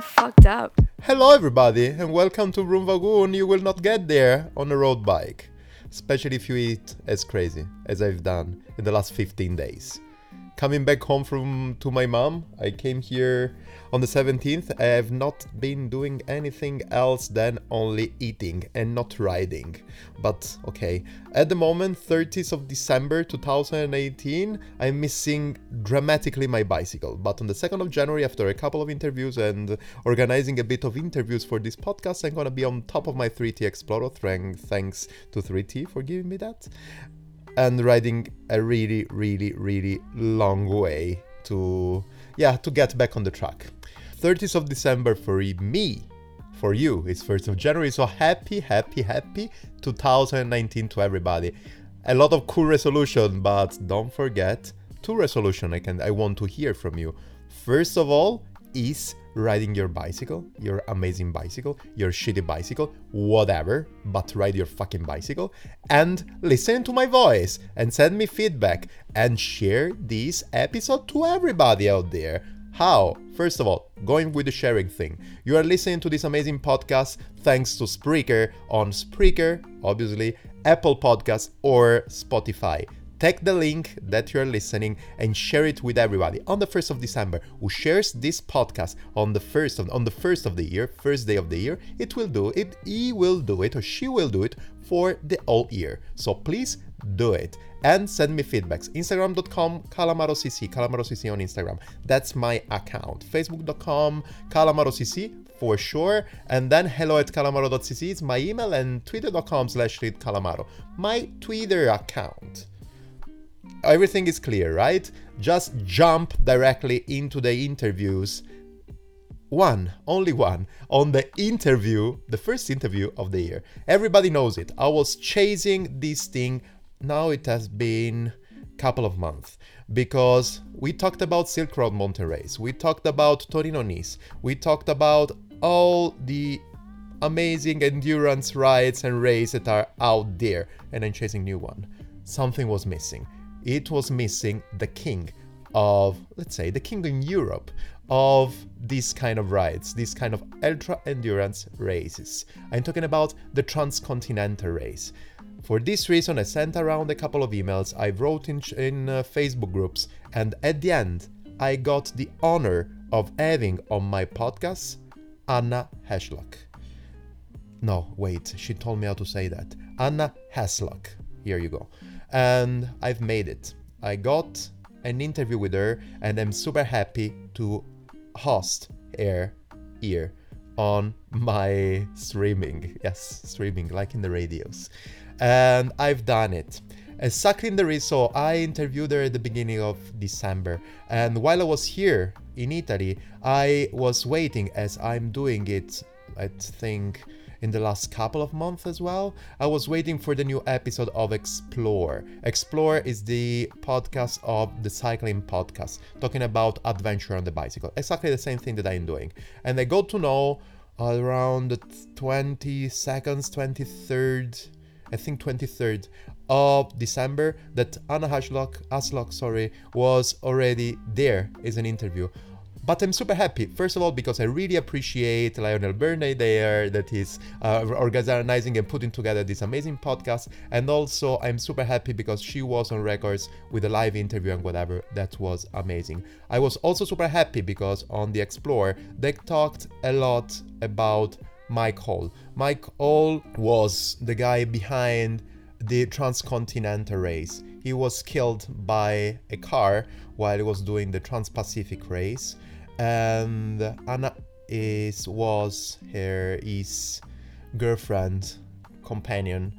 I'm fucked up. Hello, everybody, and welcome to Room Vagoon. You will not get there on a road bike, especially if you eat as crazy as I've done in the last 15 days coming back home from to my mom. I came here on the 17th. I have not been doing anything else than only eating and not riding. But okay, at the moment, 30th of December 2018, I'm missing dramatically my bicycle. But on the 2nd of January, after a couple of interviews and organizing a bit of interviews for this podcast, I'm gonna be on top of my 3T Exploro. Thanks to 3T for giving me that and riding a really, really, really long way to, yeah, to get back on the track. 30th of December for me, for you, is 1st of January. So happy, happy, happy 2019 to everybody. A lot of cool resolution, but don't forget two resolution I can I want to hear from you. First of all, is riding your bicycle, your amazing bicycle, your shitty bicycle, whatever, but ride your fucking bicycle and listen to my voice and send me feedback and share this episode to everybody out there. How? First of all, going with the sharing thing. You are listening to this amazing podcast thanks to Spreaker on Spreaker, obviously, Apple Podcasts, or Spotify take the link that you're listening and share it with everybody on the 1st of December who shares this podcast on the first of on the first of the year, first day of the year, it will do it, he will do it or she will do it for the whole year. So please do it and send me feedbacks. Instagram.com calamarocc, calamarocc on Instagram. That's my account. Facebook.com calamarocc for sure. And then hello at calamaro.cc is my email and twitter.com slash calamaro, my Twitter account everything is clear, right? Just jump directly into the interviews. One, only one, on the interview, the first interview of the year. Everybody knows it. I was chasing this thing. Now it has been couple of months because we talked about Silk Road Mountain Race, we talked about Torino Nice, we talked about all the amazing endurance rides and races that are out there, and I'm chasing new one. Something was missing it was missing the king of, let's say, the king in Europe of these kind of rides, these kind of ultra endurance races. I'm talking about the transcontinental race. For this reason, I sent around a couple of emails, I wrote in, in uh, Facebook groups, and at the end, I got the honor of having on my podcast Anna Haslock. No, wait, she told me how to say that. Anna Haslock. Here you go and I've made it. I got an interview with her, and I'm super happy to host her here on my streaming. Yes, streaming, like in the radios. And I've done it. Exactly in the reason, I interviewed her at the beginning of December. And while I was here in Italy, I was waiting as I'm doing it, I think in the last couple of months as well. I was waiting for the new episode of Explore. Explore is the podcast of the cycling podcast, talking about adventure on the bicycle. Exactly the same thing that I'm doing. And I got to know around the 20 seconds, 23rd, I think 23rd of December that Anna Haslock, Haslock sorry, was already there as an interview. But I'm super happy, first of all, because I really appreciate Lionel Birnie there that is uh, organizing and putting together this amazing podcast. And also, I'm super happy because she was on records with a live interview and whatever. That was amazing. I was also super happy because on the Explore, they talked a lot about Mike Hall. Mike Hall was the guy behind the transcontinental race. He was killed by a car while he was doing the Trans-Pacific race and Anna is was her his girlfriend companion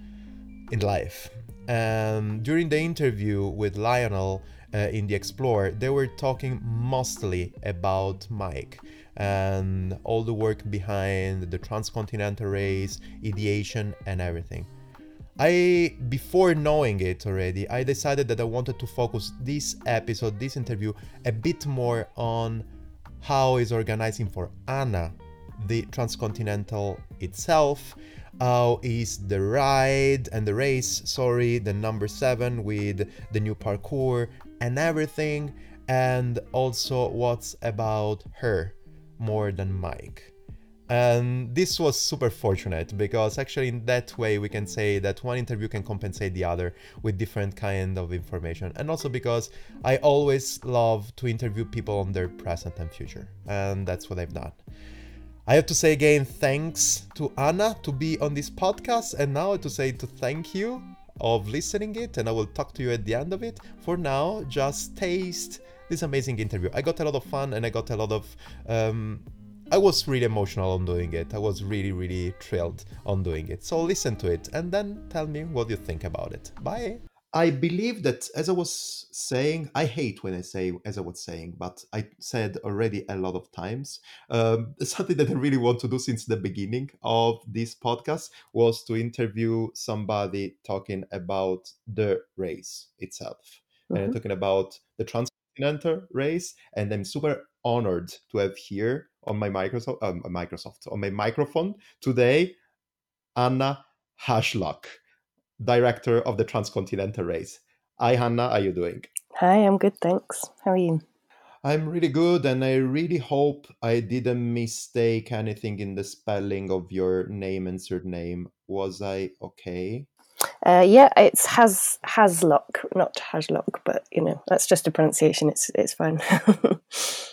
in life. And during the interview with Lionel uh, in the Explorer they were talking mostly about Mike and all the work behind the transcontinental race ideation and everything. I, before knowing it already, I decided that I wanted to focus this episode, this interview, a bit more on how is organizing for Anna the transcontinental itself how is the ride and the race sorry the number seven with the new parkour and everything and also what's about her more than Mike. And this was super fortunate because actually in that way we can say that one interview can compensate the other with different kind of information. And also because I always love to interview people on their present and future. And that's what I've done. I have to say again thanks to Anna to be on this podcast and now to say to thank you of listening it and I will talk to you at the end of it. For now, just taste this amazing interview. I got a lot of fun and I got a lot of um, I was really emotional on doing it. I was really, really thrilled on doing it. So listen to it and then tell me what you think about it. Bye. I believe that, as I was saying, I hate when I say as I was saying, but I said already a lot of times. Um, something that I really want to do since the beginning of this podcast was to interview somebody talking about the race itself. Mm-hmm. And talking about the transcontinental race. And I'm super honored to have here on my Microsoft, um, Microsoft on my microphone today, Anna Hashlock, director of the Transcontinental Race. Hi, Hannah. How are you doing? Hi, I'm good, thanks. How are you? I'm really good, and I really hope I didn't mistake anything in the spelling of your name and surname. Was I okay? Uh, yeah, it's has Haslock, not Hashlock, but you know that's just a pronunciation. It's it's fine.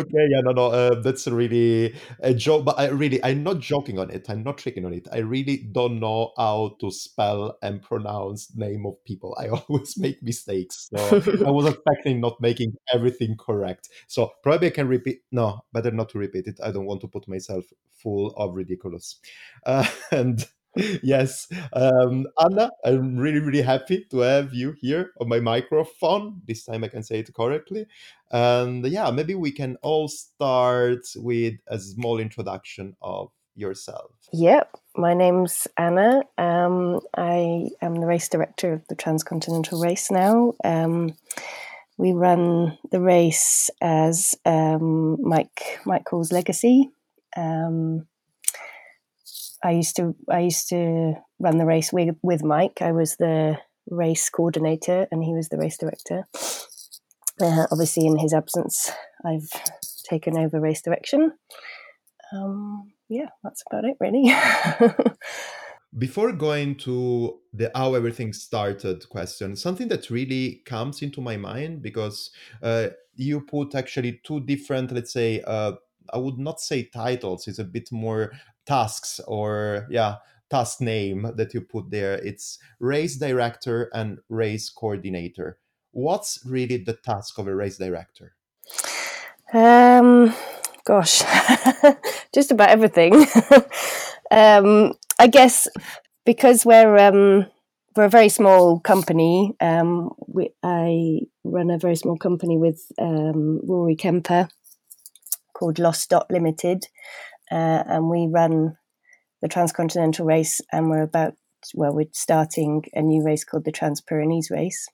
okay, yeah, no, no, uh, that's really a joke. But I really, I'm not joking on it. I'm not tricking on it. I really don't know how to spell and pronounce name of people. I always make mistakes. So I was expecting not making everything correct. So probably I can repeat. No, better not to repeat it. I don't want to put myself full of ridiculous. Uh, and yes, um, Anna, I'm really, really happy to have you here on my microphone. This time I can say it correctly. And yeah, maybe we can all start with a small introduction of yourself. Yep, my name's Anna. Um, I am the race director of the Transcontinental Race now. Um, we run the race as um, Mike Hall's Legacy. Um, I used to I used to run the race with with Mike. I was the race coordinator and he was the race director. Uh, obviously, in his absence, I've taken over race direction. Um, yeah, that's about it, really. Before going to the how everything started question, something that really comes into my mind because uh, you put actually two different, let's say, uh, I would not say titles. It's a bit more tasks or yeah task name that you put there. It's race director and race coordinator. What's really the task of a race director? Um gosh just about everything. Um i guess because we're um we're a very small company um we, i run a very small company with um rory kemper called lost dot limited uh, and we run the transcontinental race, and we're about well, we're starting a new race called the Trans Pyrenees race.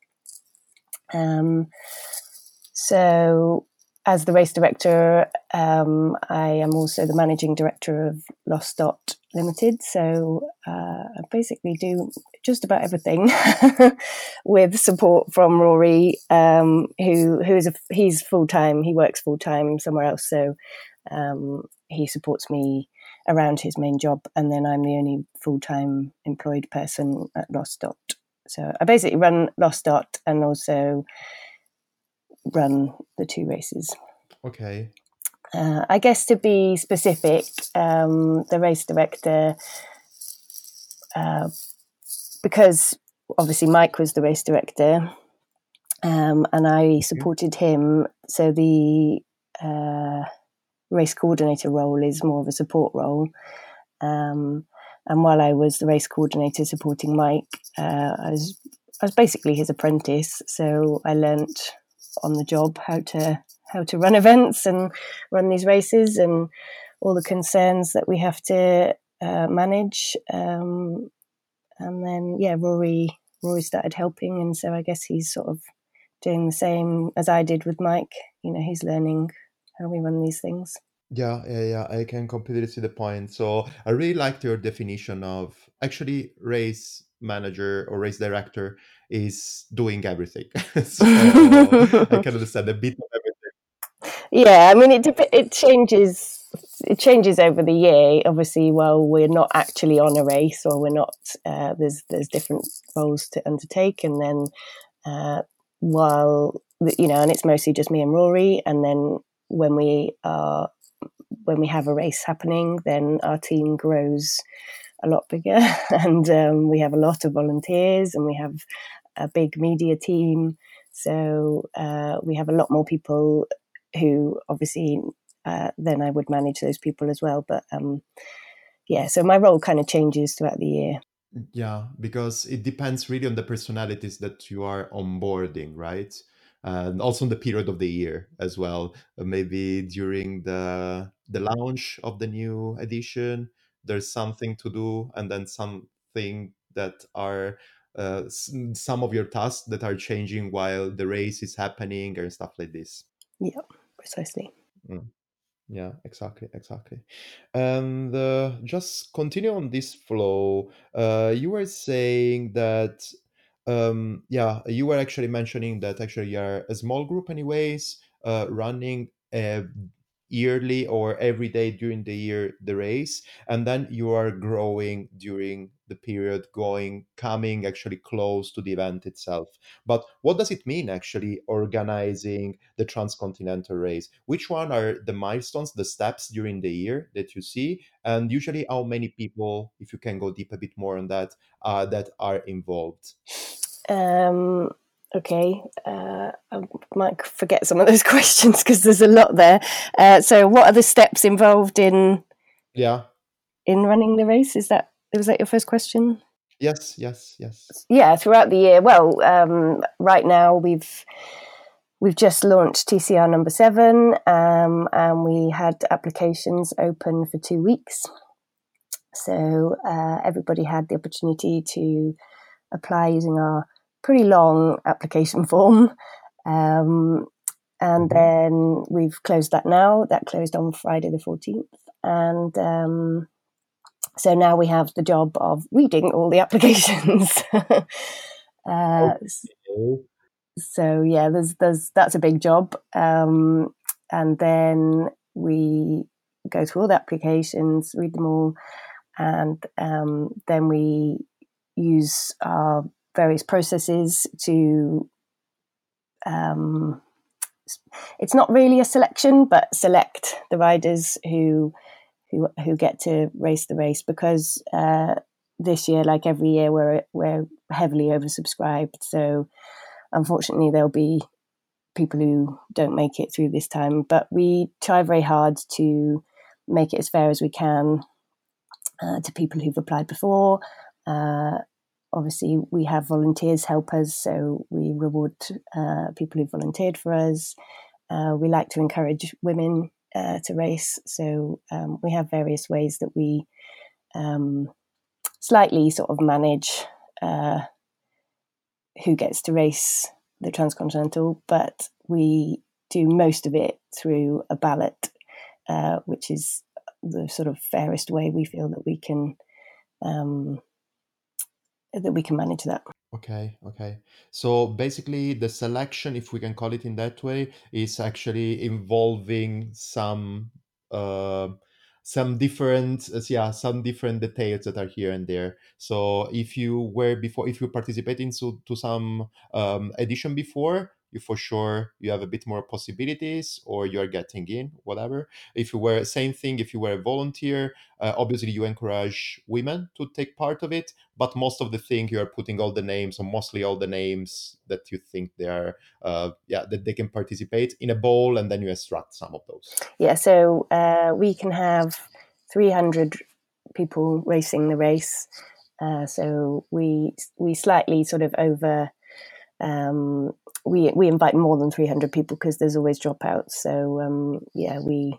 Um, so, as the race director, um, I am also the managing director of Lost Dot Limited. So, uh, I basically do just about everything with support from Rory, um, who who is a, he's full time. He works full time somewhere else, so um, he supports me around his main job, and then I'm the only full time employed person at Lost Dot. So I basically run Lost Dot and also run the two races. Okay. Uh, I guess to be specific, um, the race director, uh, because obviously Mike was the race director, um, and I supported him. So the uh, race coordinator role is more of a support role. Um, and while I was the race coordinator supporting Mike, uh, I was I was basically his apprentice. So I learnt on the job how to how to run events and run these races and all the concerns that we have to uh, manage. Um, and then yeah, Rory Rory started helping, and so I guess he's sort of doing the same as I did with Mike. You know, he's learning how we run these things. Yeah, yeah, yeah. I can completely see the point. So I really liked your definition of actually race manager or race director is doing everything. so I can understand a bit of everything. Yeah, I mean it it changes it changes over the year. Obviously, well, we're not actually on a race, or we're not. Uh, there's there's different roles to undertake, and then uh, while you know, and it's mostly just me and Rory, and then when we are when we have a race happening, then our team grows a lot bigger, and um, we have a lot of volunteers, and we have a big media team. So uh, we have a lot more people who obviously uh, then I would manage those people as well. But um, yeah, so my role kind of changes throughout the year. Yeah, because it depends really on the personalities that you are onboarding, right? And also on the period of the year as well. Uh, maybe during the the launch of the new edition, there's something to do, and then something that are uh, some of your tasks that are changing while the race is happening and stuff like this. Yeah, precisely. Mm. Yeah, exactly, exactly. And uh, just continue on this flow. Uh, you were saying that, um, yeah, you were actually mentioning that actually you're a small group, anyways, uh, running a yearly or every day during the year the race and then you are growing during the period going coming actually close to the event itself but what does it mean actually organizing the transcontinental race which one are the milestones the steps during the year that you see and usually how many people if you can go deep a bit more on that uh, that are involved um Okay, uh, I might forget some of those questions because there's a lot there. Uh, so, what are the steps involved in? Yeah. In running the race, is that was that your first question? Yes, yes, yes. Yeah, throughout the year. Well, um, right now we've we've just launched TCR number seven, um, and we had applications open for two weeks. So uh, everybody had the opportunity to apply using our pretty long application form. Um, and mm-hmm. then we've closed that now. That closed on Friday the 14th. And um, so now we have the job of reading all the applications. uh, okay. So yeah, there's there's that's a big job. Um, and then we go through all the applications, read them all, and um, then we use our various processes to um, it's not really a selection, but select the riders who who who get to race the race because uh, this year, like every year, we're we're heavily oversubscribed. So unfortunately, there'll be people who don't make it through this time. But we try very hard to make it as fair as we can uh, to people who've applied before. Uh, obviously we have volunteers help us, so we reward uh, people who volunteered for us. Uh, we like to encourage women uh, to race, so um, we have various ways that we um, slightly sort of manage uh, who gets to race the transcontinental, but we do most of it through a ballot, uh, which is the sort of fairest way we feel that we can um, that we can manage that. Okay, okay. So basically, the selection, if we can call it in that way, is actually involving some uh, some different uh, yeah some different details that are here and there so if you were before if you participate into to some um, edition before you for sure you have a bit more possibilities or you're getting in whatever. If you were same thing if you were a volunteer uh, obviously you encourage women to take part of it but most of the thing you are putting all the names or mostly all the names that you think they are uh, yeah that they can participate in a bowl and then you extract some of those. Yeah so uh, we can have 300 people racing the race uh, so we we slightly sort of over um, we we invite more than 300 people because there's always dropouts. So um, yeah, we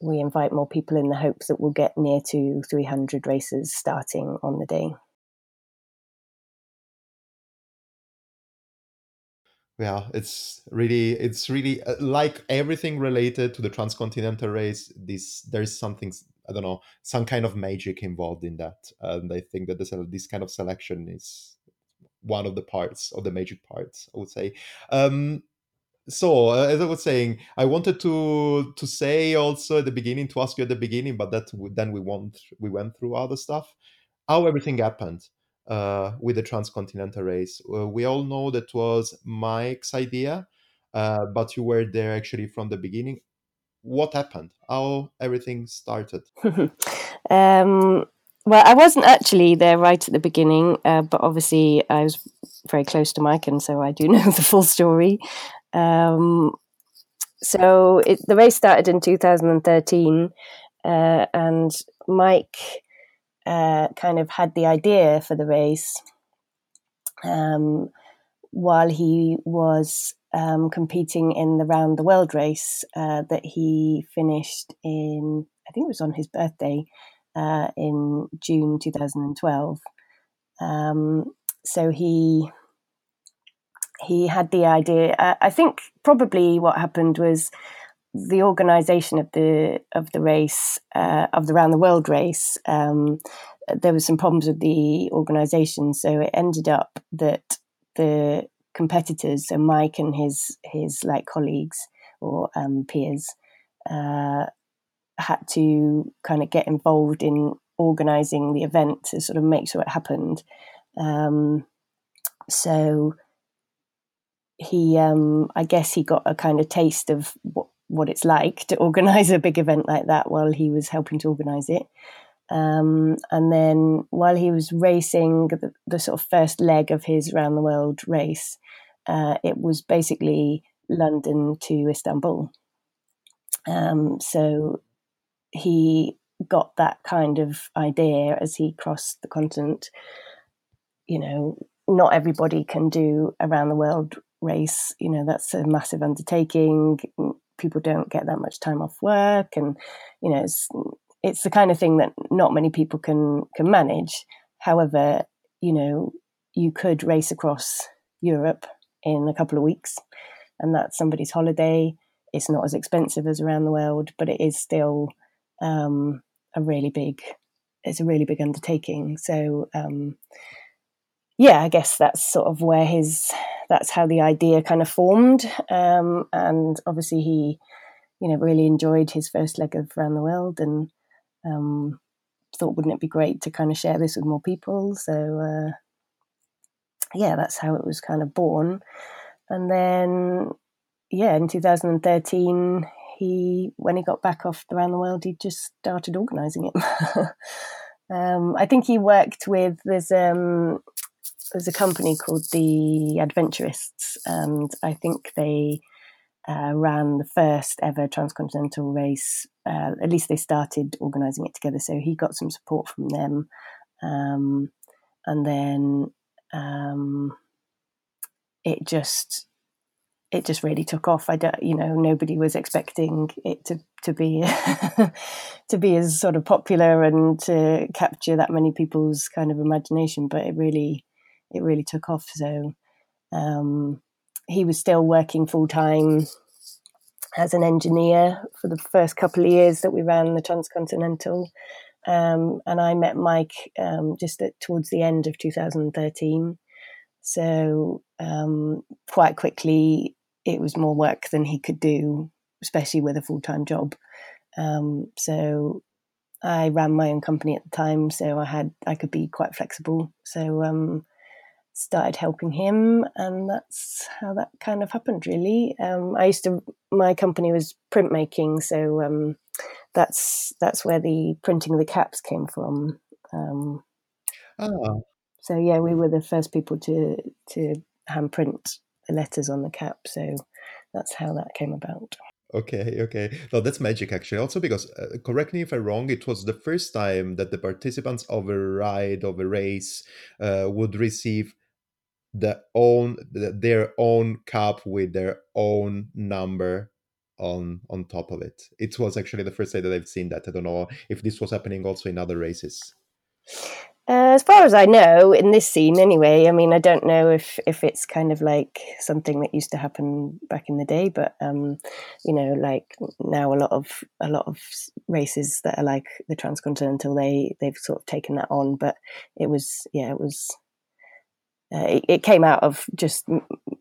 we invite more people in the hopes that we'll get near to 300 races starting on the day. yeah it's really it's really uh, like everything related to the transcontinental race this there's something i don't know some kind of magic involved in that and i think that this, this kind of selection is one of the parts of the magic parts i would say um, so uh, as I was saying, I wanted to to say also at the beginning to ask you at the beginning, but that then we went we went through other stuff. How everything happened uh, with the transcontinental race. Uh, we all know that was Mike's idea, uh, but you were there actually from the beginning. What happened? How everything started? um, well, I wasn't actually there right at the beginning, uh, but obviously I was very close to Mike, and so I do know the full story. Um, so it, the race started in 2013, uh, and Mike uh, kind of had the idea for the race um, while he was um, competing in the round the world race uh, that he finished in, I think it was on his birthday uh, in June 2012. Um, so he he had the idea. Uh, I think probably what happened was the organisation of the of the race uh, of the round the world race. Um, there was some problems with the organisation, so it ended up that the competitors, so Mike and his his like colleagues or um, peers, uh, had to kind of get involved in organising the event to sort of make sure it happened. Um, so he, um, I guess, he got a kind of taste of what what it's like to organise a big event like that while he was helping to organise it. Um, and then while he was racing the, the, sort of first leg of his round the world race, uh, it was basically London to Istanbul. Um, so he got that kind of idea as he crossed the continent. You know, not everybody can do around the world race. You know, that's a massive undertaking. People don't get that much time off work, and you know, it's it's the kind of thing that not many people can can manage. However, you know, you could race across Europe in a couple of weeks, and that's somebody's holiday. It's not as expensive as around the world, but it is still um, a really big it's a really big undertaking. So um, yeah, I guess that's sort of where his that's how the idea kind of formed. Um, and obviously he, you know, really enjoyed his first leg of around the world and um, thought wouldn't it be great to kind of share this with more people. So uh, yeah, that's how it was kind of born. And then yeah, in 2013 he when he got back off around the world, he just started organising it. um, I think he worked with there's um, there's a company called the Adventurists, and I think they uh, ran the first ever transcontinental race. Uh, at least they started organising it together, so he got some support from them, um, and then um, it just it just really took off. I don't, you know, nobody was expecting it to to be to be as sort of popular and to capture that many people's kind of imagination. But it really, it really took off. So um, he was still working full time as an engineer for the first couple of years that we ran the transcontinental. Um, and I met Mike um, just at, towards the end of 2013. So um, quite quickly, it was more work than he could do, especially with a full time job. Um, so I ran my own company at the time, so I had I could be quite flexible. So um, started helping him, and that's how that kind of happened. Really, um, I used to my company was printmaking, so um, that's that's where the printing of the caps came from. oh. So yeah, we were the first people to to hand print the letters on the cap. So that's how that came about. Okay, okay. No, that's magic actually. Also because, uh, correct me if I'm wrong, it was the first time that the participants of a ride of a race uh, would receive the own their own cup with their own number on on top of it. It was actually the first time that I've seen that. I don't know if this was happening also in other races. Uh, as far as I know, in this scene anyway, I mean, I don't know if, if it's kind of like something that used to happen back in the day, but um, you know, like now a lot of a lot of races that are like the transcontinental, they they've sort of taken that on. But it was, yeah, it was uh, it, it, came out of just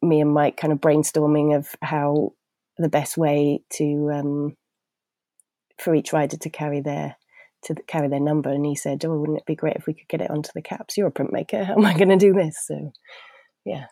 me and Mike kind of brainstorming of how the best way to um, for each rider to carry their to carry their number. And he said, "Oh, wouldn't it be great if we could get it onto the caps? You're a printmaker. How am I going to do this?" So, yeah,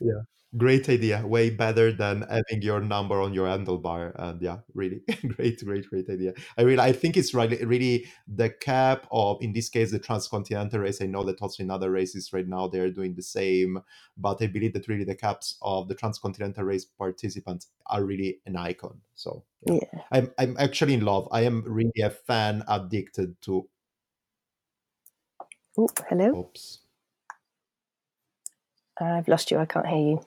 yeah great idea way better than having your number on your handlebar and yeah really great great great idea. I really i think it's really really the cap of in this case the transcontinental race. I know that also in other races right now they're doing the same but i believe that really the caps of the transcontinental race participants are really an icon. So yeah. yeah. i'm i'm actually in love. I am really a fan addicted to oh hello? Oops. I've lost you. I can't hear you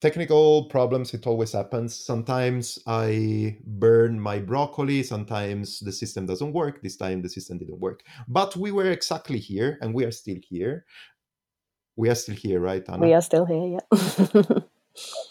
technical problems it always happens. Sometimes i burn my broccoli sometimes the system doesn't work this time the system didn't work. But we were exactly here and we are still here. We are still here right Anna? we are still here yeah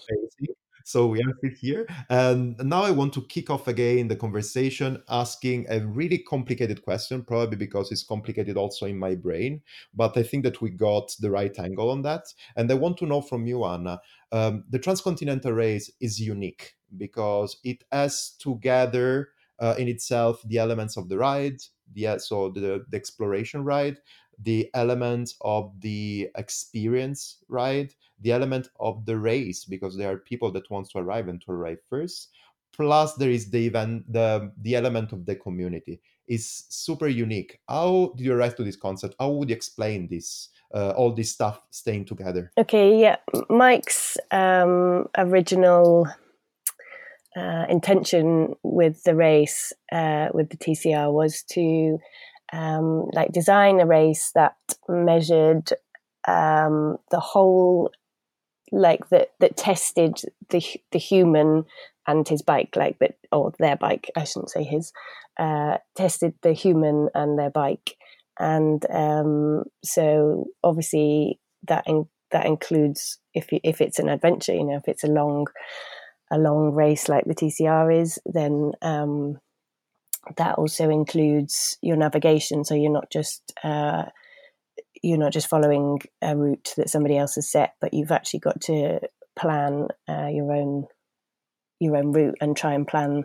so we are still here. And now I want to kick off again the conversation asking a really complicated question, probably because it's complicated also in my brain. But I think that we got the right angle on that. And I want to know from you, Anna, um, the transcontinental race is unique because it has together uh, in itself the elements of the ride, the, so the, the exploration ride, the elements of the experience ride, the element of the race because there are people that wants to arrive and to arrive first. Plus there is the event the the element of the community is super unique. How did you arrive to this concept? How would you explain this uh, all this stuff staying together? Okay yeah mike's um, original uh, intention with the race uh, with the tcr was to um, like design a race that measured um, the whole like that that tested the the human and his bike like that or their bike I shouldn't say his uh, tested the human and their bike. And um, so obviously that in, that includes if you, if it's an adventure you know if it's a long a long race like the TCR is then um, that also includes your navigation. So you're not just uh, you're not just following a route that somebody else has set, but you've actually got to plan uh, your own your own route and try and plan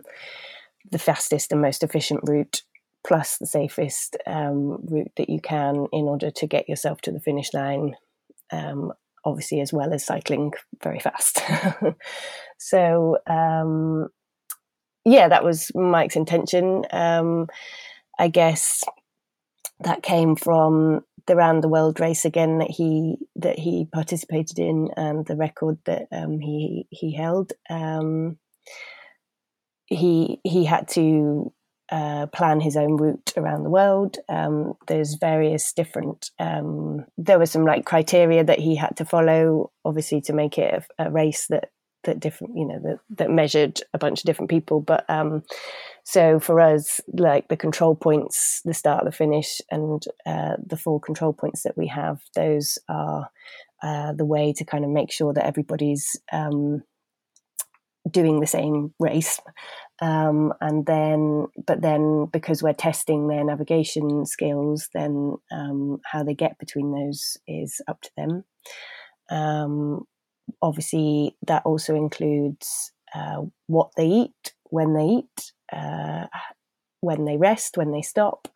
the fastest and most efficient route plus the safest um, route that you can in order to get yourself to the finish line um, obviously as well as cycling very fast. So um, yeah that was mike's intention. Um, i guess that came from the round the world race again that he that he participated in and the record that um, he he held. Um, he he had to uh, plan his own route around the world. Um, there's various different. Um, there were some like criteria that he had to follow, obviously, to make it a, a race that that different, you know, that that measured a bunch of different people. But um, so for us, like the control points, the start, the finish, and uh, the full control points that we have, those are uh, the way to kind of make sure that everybody's um, doing the same race. Um, and then, but then because we're testing their navigation skills, then um, how they get between those is up to them. Um, obviously, that also includes uh, what they eat, when they eat, uh, when they rest, when they stop.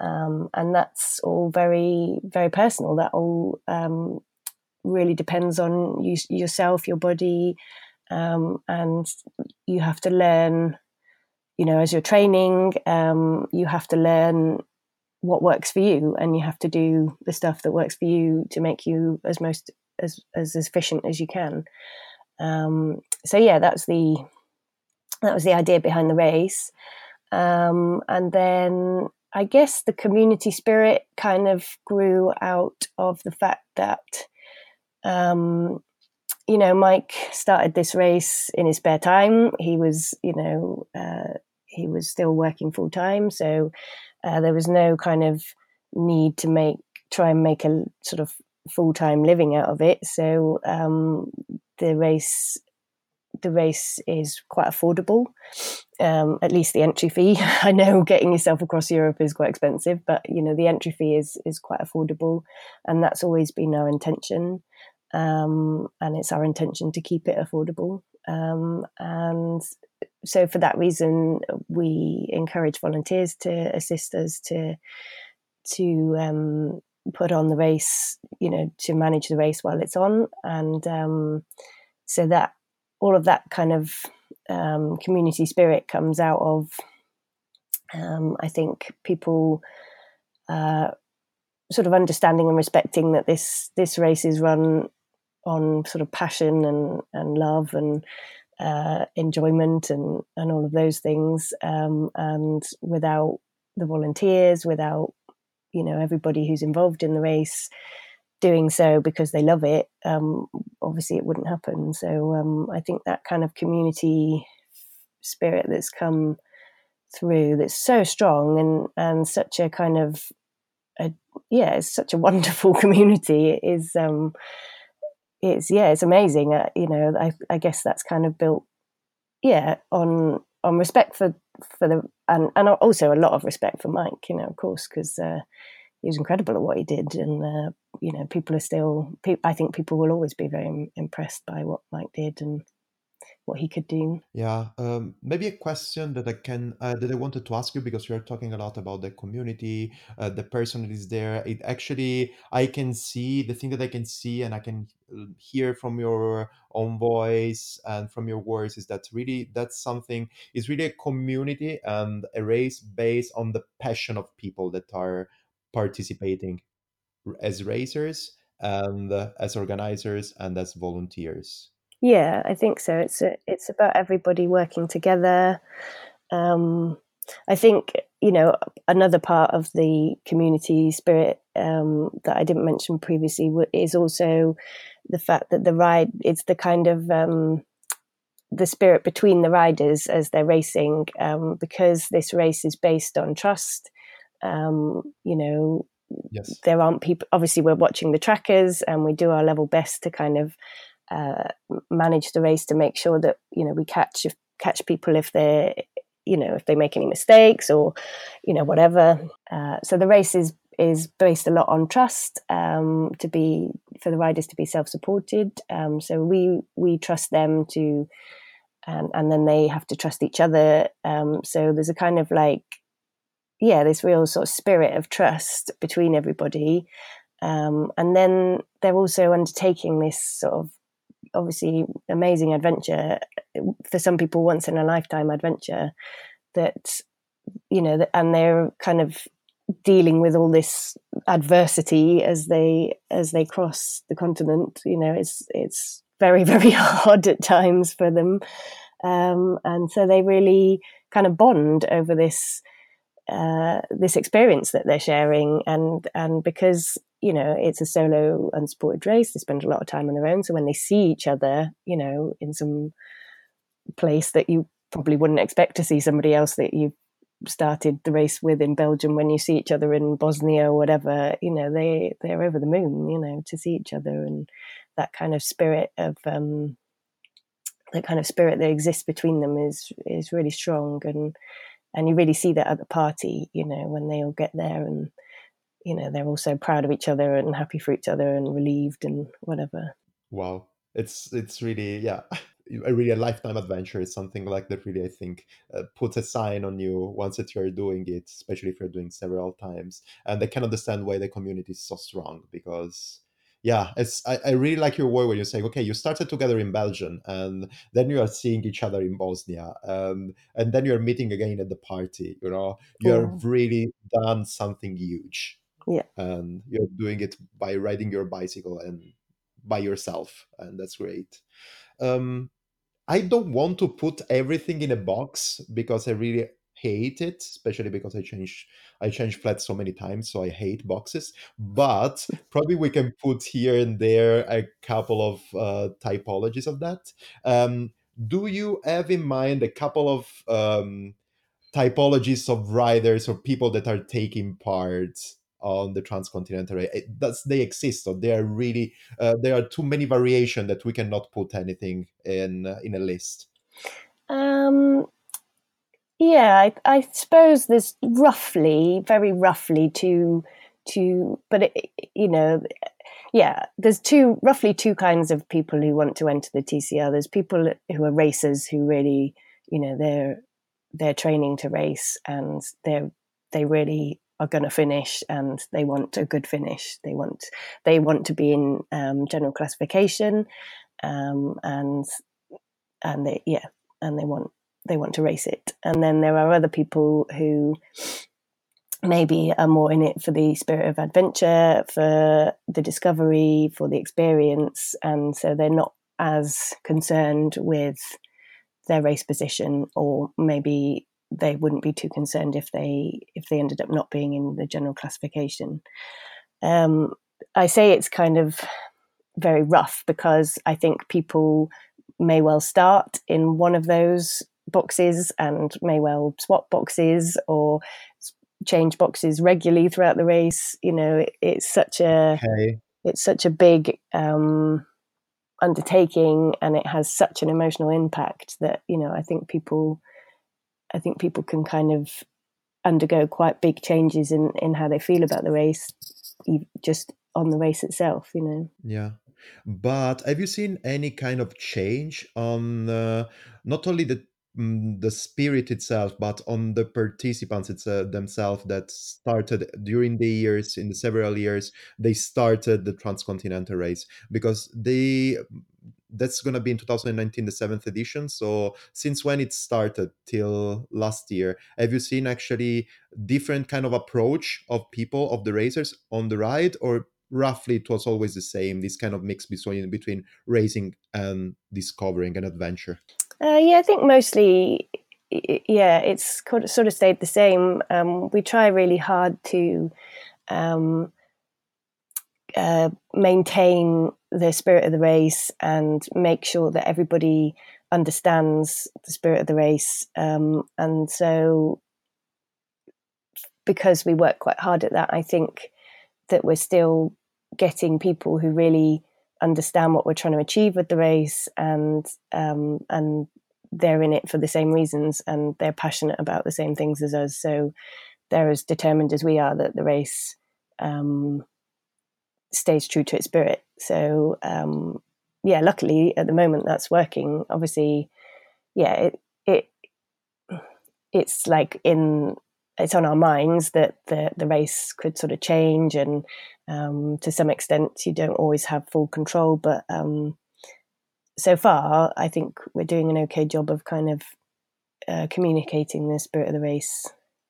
Um, and that's all very, very personal. That all um, really depends on you, yourself, your body, um, and you have to learn. You know, as you're training, um, you have to learn what works for you, and you have to do the stuff that works for you to make you as most as as efficient as you can. Um, so yeah, that's the that was the idea behind the race. Um, and then I guess the community spirit kind of grew out of the fact that, um, you know, Mike started this race in his spare time. He was, you know, uh, he was still working full time. So uh, there was no kind of need to make, try and make a sort of full time living out of it. So um, the race the race is quite affordable. Um, at least the entry fee. I know getting yourself across Europe is quite expensive, but you know the entry fee is is quite affordable, and that's always been our intention. Um, and it's our intention to keep it affordable. Um, and so, for that reason, we encourage volunteers to assist us to to um, put on the race, you know, to manage the race while it's on, and um, so that all of that kind of um, community spirit comes out of, um, I think, people uh, sort of understanding and respecting that this this race is run on sort of passion and and love and uh, enjoyment and and all of those things, um, and without the volunteers, without you know everybody who's involved in the race doing so because they love it, um, obviously it wouldn't happen. So um, I think that kind of community spirit that's come through that's so strong and and such a kind of a, yeah, it's such a wonderful community. It is um, it's yeah, it's amazing. Uh, you know, I I guess that's kind of built yeah on on respect for for the and and also a lot of respect for Mike. You know, of course, because. Uh, he was incredible at what he did, and uh, you know, people are still. I think people will always be very impressed by what Mike did and what he could do. Yeah, um, maybe a question that I can uh, that I wanted to ask you because you're talking a lot about the community, uh, the person that is there. It actually I can see the thing that I can see and I can hear from your own voice and from your words is that really that's something is really a community and a race based on the passion of people that are participating as racers and as organizers and as volunteers yeah i think so it's a, it's about everybody working together um, i think you know another part of the community spirit um, that i didn't mention previously is also the fact that the ride it's the kind of um, the spirit between the riders as they're racing um, because this race is based on trust um, you know, yes. there aren't people. Obviously, we're watching the trackers, and we do our level best to kind of uh, manage the race to make sure that you know we catch catch people if they're you know if they make any mistakes or you know whatever. Uh, so the race is is based a lot on trust um, to be for the riders to be self supported. Um, so we we trust them to. And, and then they have to trust each other. Um, so there's a kind of like yeah, this real sort of spirit of trust between everybody. Um, and then they're also undertaking this sort of obviously amazing adventure for some people, once in a lifetime adventure that, you know, and they're kind of dealing with all this adversity as they as they cross the continent you know it's it's very very hard at times for them. Um, and so they really kind of bond over this uh, this experience that they're sharing, and and because you know it's a solo unsupported race, they spend a lot of time on their own. So when they see each other, you know, in some place that you probably wouldn't expect to see somebody else that you started the race with in Belgium, when you see each other in Bosnia or whatever, you know, they they're over the moon, you know, to see each other and that kind of spirit of um, that kind of spirit that exists between them is is really strong and and you really see that at the party you know when they all get there and you know they're all so proud of each other and happy for each other and relieved and whatever wow it's it's really yeah a really a lifetime adventure is something like that really i think uh, puts a sign on you once that you're doing it especially if you're doing several times and i can understand why the community is so strong because yeah, it's I, I really like your word when you say, okay, you started together in Belgium, and then you are seeing each other in Bosnia, um, and then you're meeting again at the party. You know, you have yeah. really done something huge. Yeah, and you're doing it by riding your bicycle and by yourself, and that's great. Um, I don't want to put everything in a box because I really hate it, especially because I change I change flats so many times, so I hate boxes. But probably we can put here and there a couple of uh, typologies of that. Um, do you have in mind a couple of um, typologies of riders or people that are taking part on the transcontinental race? Does they exist, so they are really uh, there are too many variation that we cannot put anything in uh, in a list? Um, yeah, I, I suppose there's roughly, very roughly, two two, but it, you know, yeah, there's two roughly two kinds of people who want to enter the TCR. There's people who are racers who really, you know, they're they're training to race and they're they really are going to finish and they want a good finish. They want they want to be in um, general classification, um, and and they yeah, and they want they want to race it. And then there are other people who maybe are more in it for the spirit of adventure, for the discovery, for the experience, and so they're not as concerned with their race position, or maybe they wouldn't be too concerned if they if they ended up not being in the general classification. Um, I say it's kind of very rough because I think people may well start in one of those boxes and may well swap boxes or change boxes regularly throughout the race. You know, it, it's such a okay. it's such a big um, undertaking, and it has such an emotional impact that you know I think people I think people can kind of undergo quite big changes in in how they feel about the race, just on the race itself. You know. Yeah. But have you seen any kind of change on uh, not only the Mm, the spirit itself, but on the participants it's, uh, themselves that started during the years, in the several years, they started the transcontinental race because they that's going to be in 2019 the seventh edition. So since when it started? Till last year. Have you seen actually different kind of approach of people of the racers on the ride? Or roughly it was always the same this kind of mix between between racing and discovering and adventure? Uh, yeah, I think mostly, yeah, it's sort of stayed the same. Um, we try really hard to um, uh, maintain the spirit of the race and make sure that everybody understands the spirit of the race. Um, and so, because we work quite hard at that, I think that we're still getting people who really understand what we're trying to achieve with the race and um, and they're in it for the same reasons and they're passionate about the same things as us so they're as determined as we are that the race um, stays true to its spirit. So um, yeah luckily at the moment that's working. Obviously yeah it it it's like in it's on our minds that the the race could sort of change and um, to some extent you don't always have full control but um, so far i think we're doing an okay job of kind of uh, communicating the spirit of the race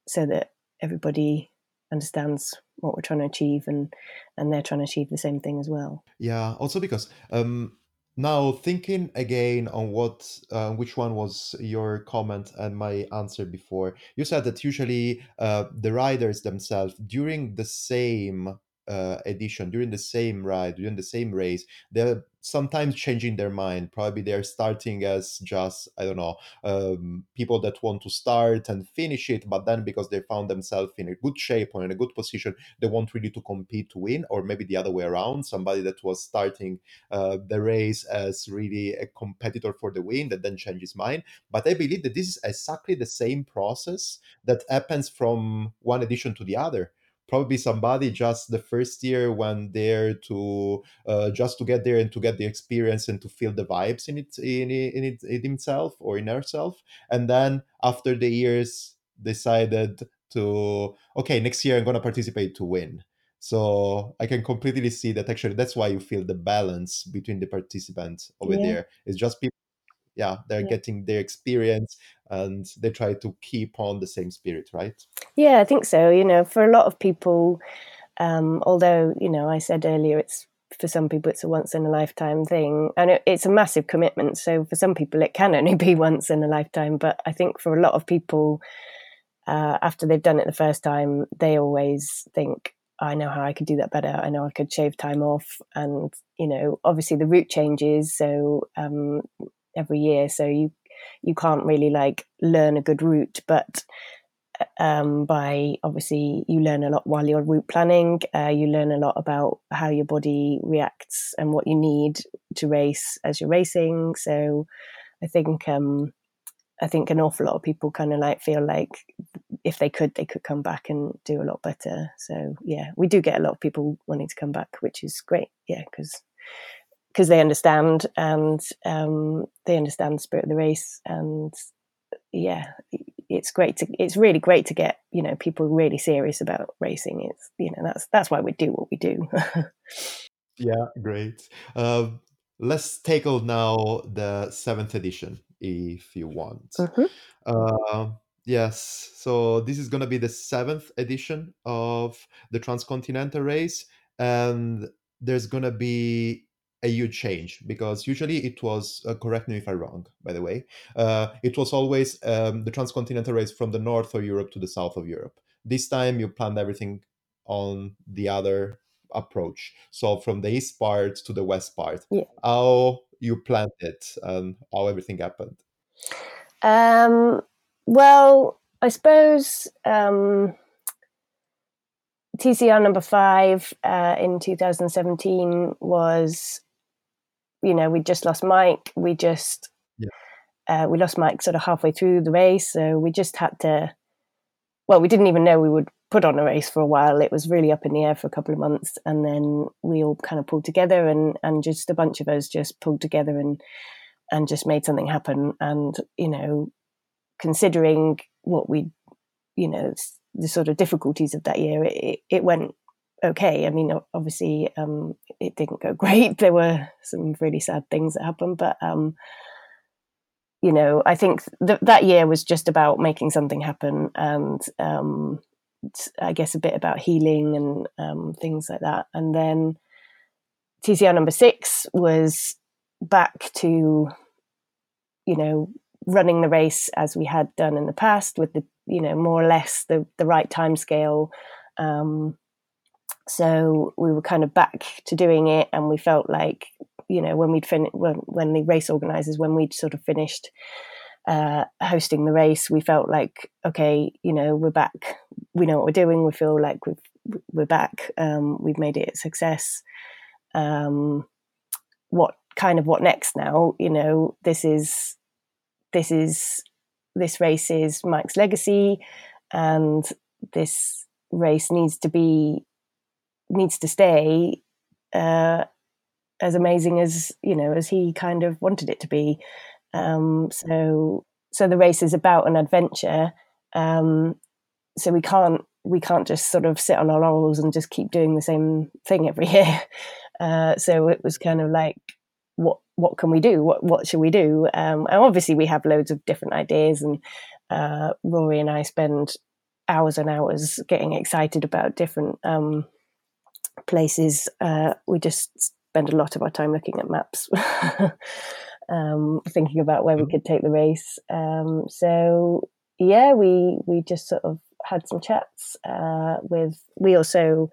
so that everybody understands what we're trying to achieve and and they're trying to achieve the same thing as well. Yeah also because um now thinking again on what uh, which one was your comment and my answer before you said that usually uh, the riders themselves during the same uh, edition during the same ride during the same race they're sometimes changing their mind. Probably they're starting as just i don't know um, people that want to start and finish it but then because they found themselves in a good shape or in a good position they want really to compete to win or maybe the other way around somebody that was starting uh, the race as really a competitor for the win that then changes mind. But i believe that this is exactly the same process that happens from one edition to the other probably somebody just the first year when there to uh, just to get there and to get the experience and to feel the vibes in it in it, in it in himself or in herself. And then after the years decided to okay next year i'm going to participate to win. So i can completely see that actually that's why you feel the balance between the participants over yeah. there. It's just people yeah they're yeah. getting their experience and they try to keep on the same spirit right yeah i think so you know for a lot of people um, although you know i said earlier it's for some people it's a once in a lifetime thing and it, it's a massive commitment so for some people it can only be once in a lifetime but i think for a lot of people uh, after they've done it the first time they always think I know how I could do that better. I know I could shave time off, and you know, obviously the route changes. So um, every year, so you you can't really like learn a good route. But um, by obviously you learn a lot while you're route planning. Uh, you learn a lot about how your body reacts and what you need to race as you're racing. So I think um, I think an awful lot of people kind of like feel like if they could, they could come back and do a lot better. So yeah, we do get a lot of people wanting to come back, which is great. Yeah, because because they understand and um, they understand the spirit of the race and yeah it's great to it's really great to get you know people really serious about racing. It's you know that's that's why we do what we do. Yeah great. Um, let's tackle now the seventh edition if you want. Mm-hmm. uh, yes so this is going to be the seventh edition of the transcontinental race and there's going to be a huge change because usually it was uh, correct me if i'm wrong by the way uh, it was always um, the transcontinental race from the north of europe to the south of europe. This time you planned everything on the other approach. So from the east part to the west part yeah. how you planned it and how everything happened? Um, well i suppose um, TCR number five uh, in 2017 was you know, we just lost Mike. We just yeah. uh, we lost Mike sort of halfway through the race, so we just had to. Well, we didn't even know we would put on a race for a while. It was really up in the air for a couple of months, and then we all kind of pulled together, and and just a bunch of us just pulled together and and just made something happen. And you know, considering what we, you know, the sort of difficulties of that year, it, it went okay. I mean, obviously, um, it didn't go great. There were some really sad things that happened, but um, you know, I think th- that year was just about making something happen, and um, I guess a bit about healing and um, things like that. And then TCR number six was back to, you know, running the race as we had done in the past with the, you know, more or less the the right time scale. Um, so we were kind of back to doing it, and we felt like you know when we'd fin- when, when the race organizers when we'd sort of finished uh, hosting the race, we felt like okay, you know, we're back. We know what we're doing. We feel like we've we're back. Um, we've made it a success. Um, what kind of what next now? You know, this is this is this race is Mike's legacy, and this race needs to be needs to stay uh, as amazing as you know as he kind of wanted it to be. Um, so so the race is about an adventure. Um, so we can't we can't just sort of sit on our laurels and just keep doing the same thing every year. Uh, so it was kind of like what what can we do? What what should we do? Um, and obviously we have loads of different ideas, and uh, Rory and I spend hours and hours getting excited about different um, places, uh, we just spend a lot of our time looking at maps, um, thinking about where we mm-hmm. could take the race. Um, so yeah, we we just sort of had some chats uh, with. We also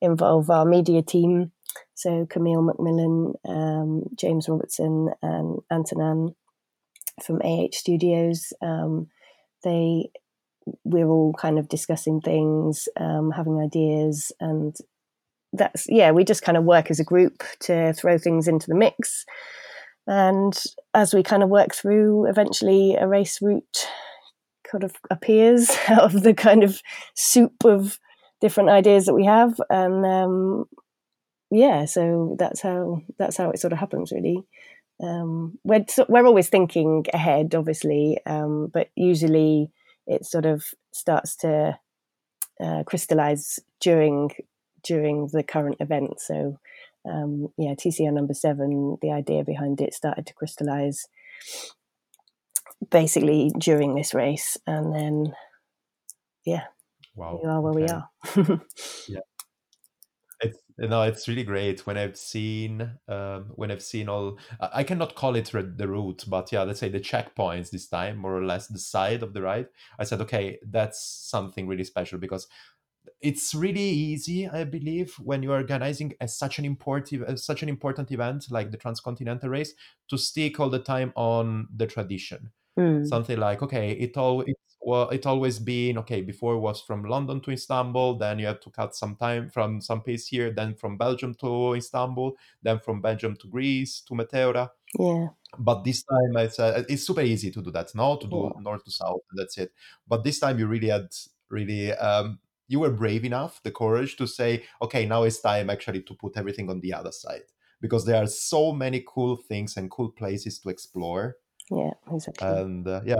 involve our media team, so Camille McMillan, um, James Robertson, and Antonin from AH Studios. Um, they we're all kind of discussing things, um, having ideas, and that's yeah we just kind of work as a group to throw things into the mix. And as we kind of work through eventually a race route kind of appears out of the kind of soup of different ideas that we have. And um, yeah so that's how that's how it sort of happens really. Um, we're we're always thinking ahead obviously um, but usually it sort of starts to uh, crystallize during during the current event. So, um, yeah, TCR number seven, the idea behind it started to crystallize basically during this race. And then, yeah, wow. we are where okay. we are. yeah. It's, no, it's really great when I've seen um, when I've seen all. I cannot call it the route, but yeah, let's say the checkpoints this time, more or less the side of the ride. I said, okay, that's something really special because it's really easy, I believe, when you're organizing a, such an important such an important event like the transcontinental race to stick all the time on the tradition. Mm. Something like, okay, it all it's well, it always been okay. Before it was from London to Istanbul, then you have to cut some time from some piece here, then from Belgium to Istanbul, then from Belgium to Greece to Meteora. Yeah. But this time it's uh, it's super easy to do that now to do Yeah. north to south. That's it. But this time you really had really um, you were brave enough, the courage to say, okay, now it's time actually to put everything on the other side because there are so many cool things and cool places to explore. Yeah. Exactly. And uh, yeah,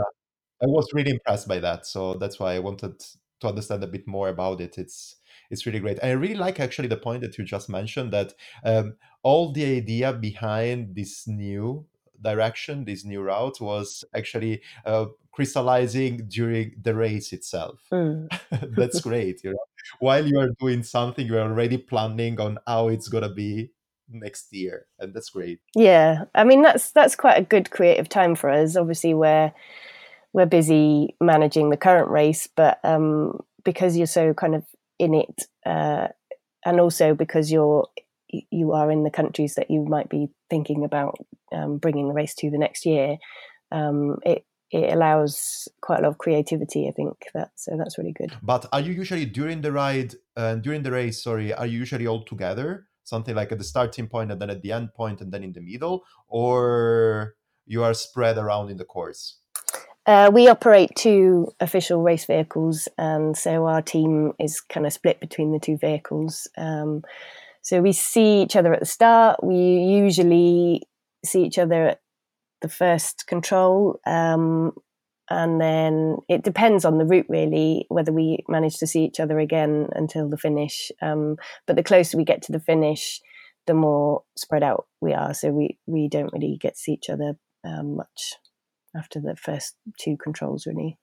I was really impressed by that. So that's why I wanted to understand a bit more about it. It's it's really great. And I really like actually the point that you just mentioned that um, all the idea behind this new direction, this new route, was actually uh, crystallizing during the race itself. Mm. That's great. You know, while you are doing something, you are already planning on how it's gonna be next year, and that's great. Yeah, I mean that's that's quite a good creative time for us. Obviously, we're we're busy managing the current race, but um, because you're so kind of in it, uh, and also because you're you are in the countries that you might be thinking about um, bringing the race to the next year, um, it it allows quite a lot of creativity. I think that so that's really good. But are you usually during the ride and uh, during the race? Sorry, are you usually all together? Something like at the starting point and then at the end point and then in the middle, or you are spread around in the course? Uh, we operate two official race vehicles, and so our team is kind of split between the two vehicles. Um, so we see each other at the start. We usually see each other at the first control, um, and then it depends on the route really whether we manage to see each other again until the finish. Um, but the closer we get to the finish, the more spread out we are. So we we don't really get to see each other um, much after the first two controls really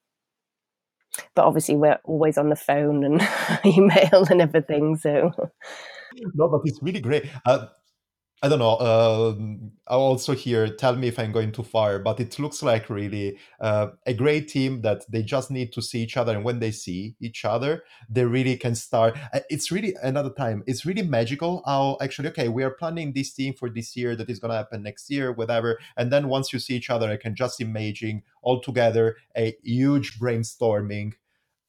but obviously we're always on the phone and email and everything so. No but it's really great. Uh, I don't know. Um, I'll also hear. Tell me if I'm going too far, but it looks like really uh, a great team that they just need to see each other, and when they see each other, they really can start. It's really another time. It's really magical. How actually, okay, we are planning this team for this year that is going to happen next year, whatever. And then once you see each other, I can just imagine all together a huge brainstorming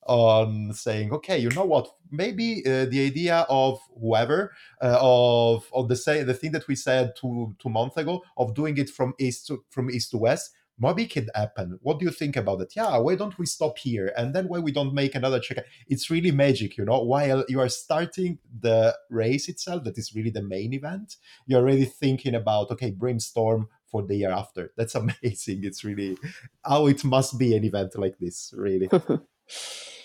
on saying, okay, you know what? Maybe uh, the idea of whoever uh, of of the say the thing that we said two two months ago of doing it from east to from east to west maybe can happen. What do you think about it? Yeah, why don't we stop here and then why we don't make another check? It's really magic, you know. While you are starting the race itself, that is really the main event, you're already thinking about okay, brainstorm for the year after. That's amazing. It's really how it must be an event like this, really.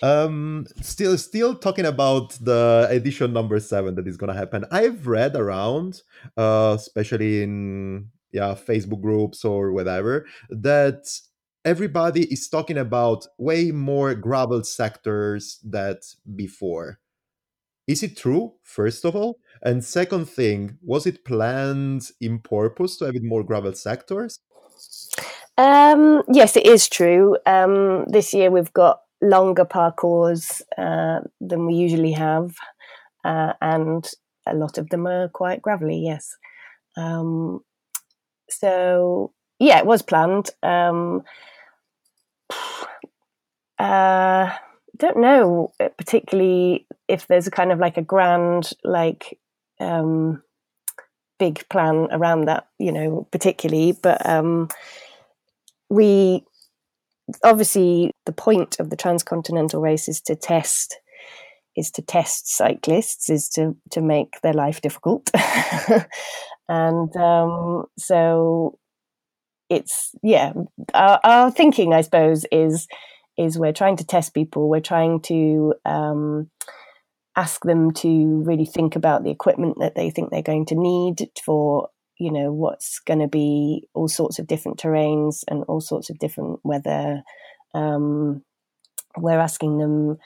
Um, still, still talking about the edition number seven that is gonna happen. I've read around, uh, especially in yeah Facebook groups or whatever, that everybody is talking about way more gravel sectors that before. Is it true? First of all, and second thing, was it planned in purpose to have it more gravel sectors? Um, yes, it is true. Um, this year we've got longer parcours uh, than we usually have, uh, and a lot of them are quite gravelly. Yes, um, so yeah, it was planned. Um, uh, don't know particularly if there's a kind of like a grand like um, big plan around that, you know, particularly, but um, we obviously the point of the transcontinental race is to test is to test cyclists is to to make their life difficult. And um, so it's yeah our, our, thinking i suppose is is we're trying to test people we're trying to um, ask them to really think about the equipment that they think they're going to need for you know what's going to be all sorts of different terrains and all sorts of different weather um, we're asking them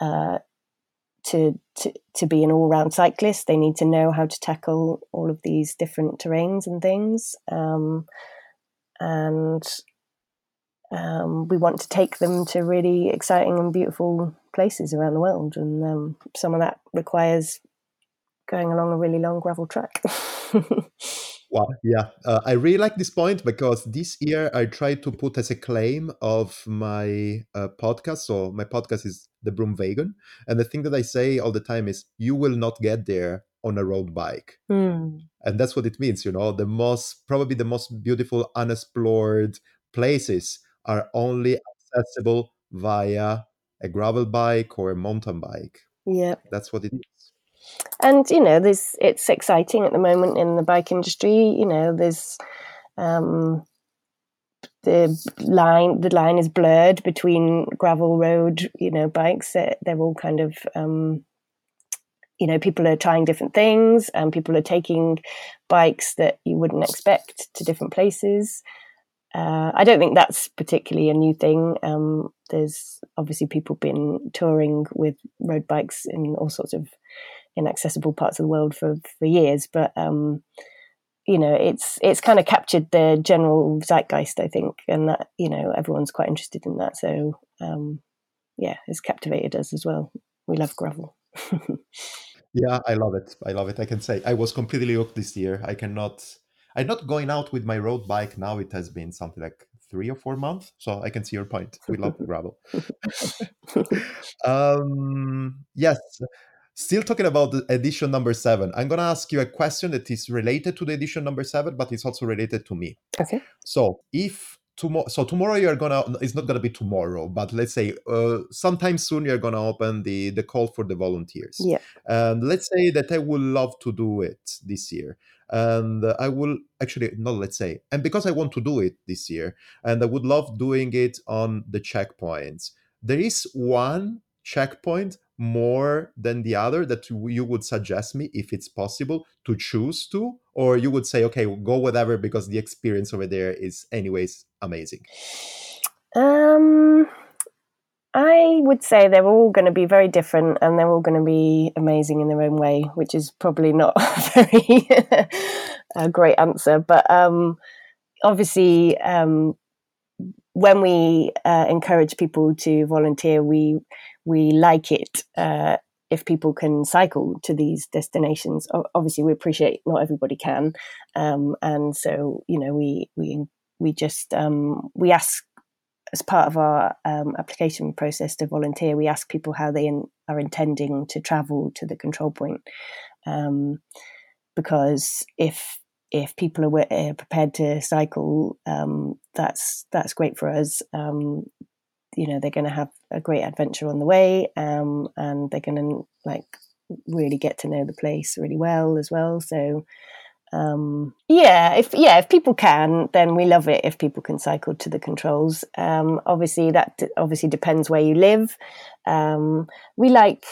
uh, to, to to be an all-round cyclist. They need to know how to tackle all of these different terrains and things um, and um, we want to take them to really exciting and beautiful places around the world and um, some of that requires going along a really long gravel track Wow, yeah, uh, I really like this point because this year I tried to put as a claim of my uh, podcast. So my podcast is the Broom Vegan, and the thing that I say all the time is, "You will not get there on a road bike," Mm. and that's what it means. You know, the most probably the most beautiful unexplored places are only accessible via a gravel bike or a mountain bike. Yeah. That's what it is. And you know there's it's exciting at the moment in the bike industry you know there's um the line the line is blurred between gravel road you know bikes they're, they're all kind of um you know people are trying different things and people are taking bikes that you wouldn't expect to different places uh, I don't think that's particularly a new thing. Um, there's obviously people been touring with road bikes in all sorts of inaccessible parts of the world for for years, but um, you know, it's it's kind of captured the general zeitgeist, I think, and that you know everyone's quite interested in that. So um, yeah, it's captivated us as well. We love gravel. Yeah, I love it. I love it. I can say I was completely hooked this year. I cannot. I'm not going out with my road bike now. It has been something like three or four months. So I can see your point. We love gravel. um, yes. Still talking about the edition number seven. I'm gonna ask you a question that is related to the edition number seven, but it's also related to me. okay. So if tomorrow, so tomorrow you're gonna, it's not gonna be tomorrow, but let's say uh, sometime soon you're gonna open the the call for the volunteers. Yeah. And let's say that I would love to do it this year, and I will actually not let's say, and because I want to do it this year, and I would love doing it on the checkpoints. There is one checkpoint more than the other that you would suggest me if it's possible to choose to or you would say okay go whatever because the experience over there is anyways amazing Um, I would say they're all going to be very different and they're all going to be amazing in their own way, which is probably not very a great answer. But um, obviously, um, when we uh, encourage people to volunteer, we we like it uh, if people can cycle to these destinations. Obviously, we appreciate not everybody can, um, and so you know we we we just um, we ask as part of our um, application process to volunteer, we ask people how they in, are intending to travel to the control point, um, because if if people are uh, prepared to cycle, um, that's that's great for us. Um, you know, they're going to have a great adventure on the way, um, and they're going to like really get to know the place really well as well. So um, yeah, if yeah, if people can, then we love it. If people can cycle to the controls, um, obviously that obviously depends where you live. Um, we like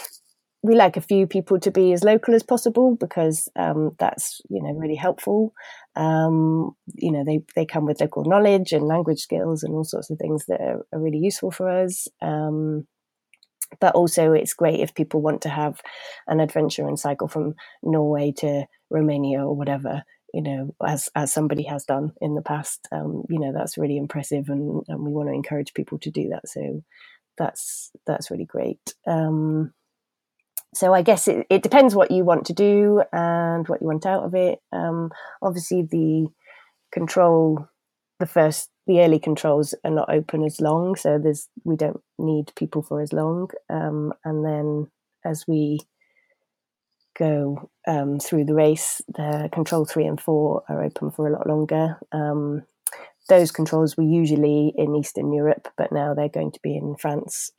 we like a few people to be as local as possible because um, that's you know really helpful. Um, you know they they come with local knowledge and language skills and all sorts of things that are, are really useful for us. Um, but also, it's great if people want to have an adventure and cycle from Norway to Romania or whatever, you know, as as somebody has done in the past. Um, you know, that's really impressive, and, and we want to encourage people to do that. So that's that's really great. Um, so I guess it, it depends what you want to do and what you want out of it. Um, obviously, the control, the first, the early controls are not open as long, so there's we don't need people for as long. Um, and then as we go um, through the race, the control three and four are open for a lot longer. Um, those controls were usually in Eastern Europe, but now they're going to be in France.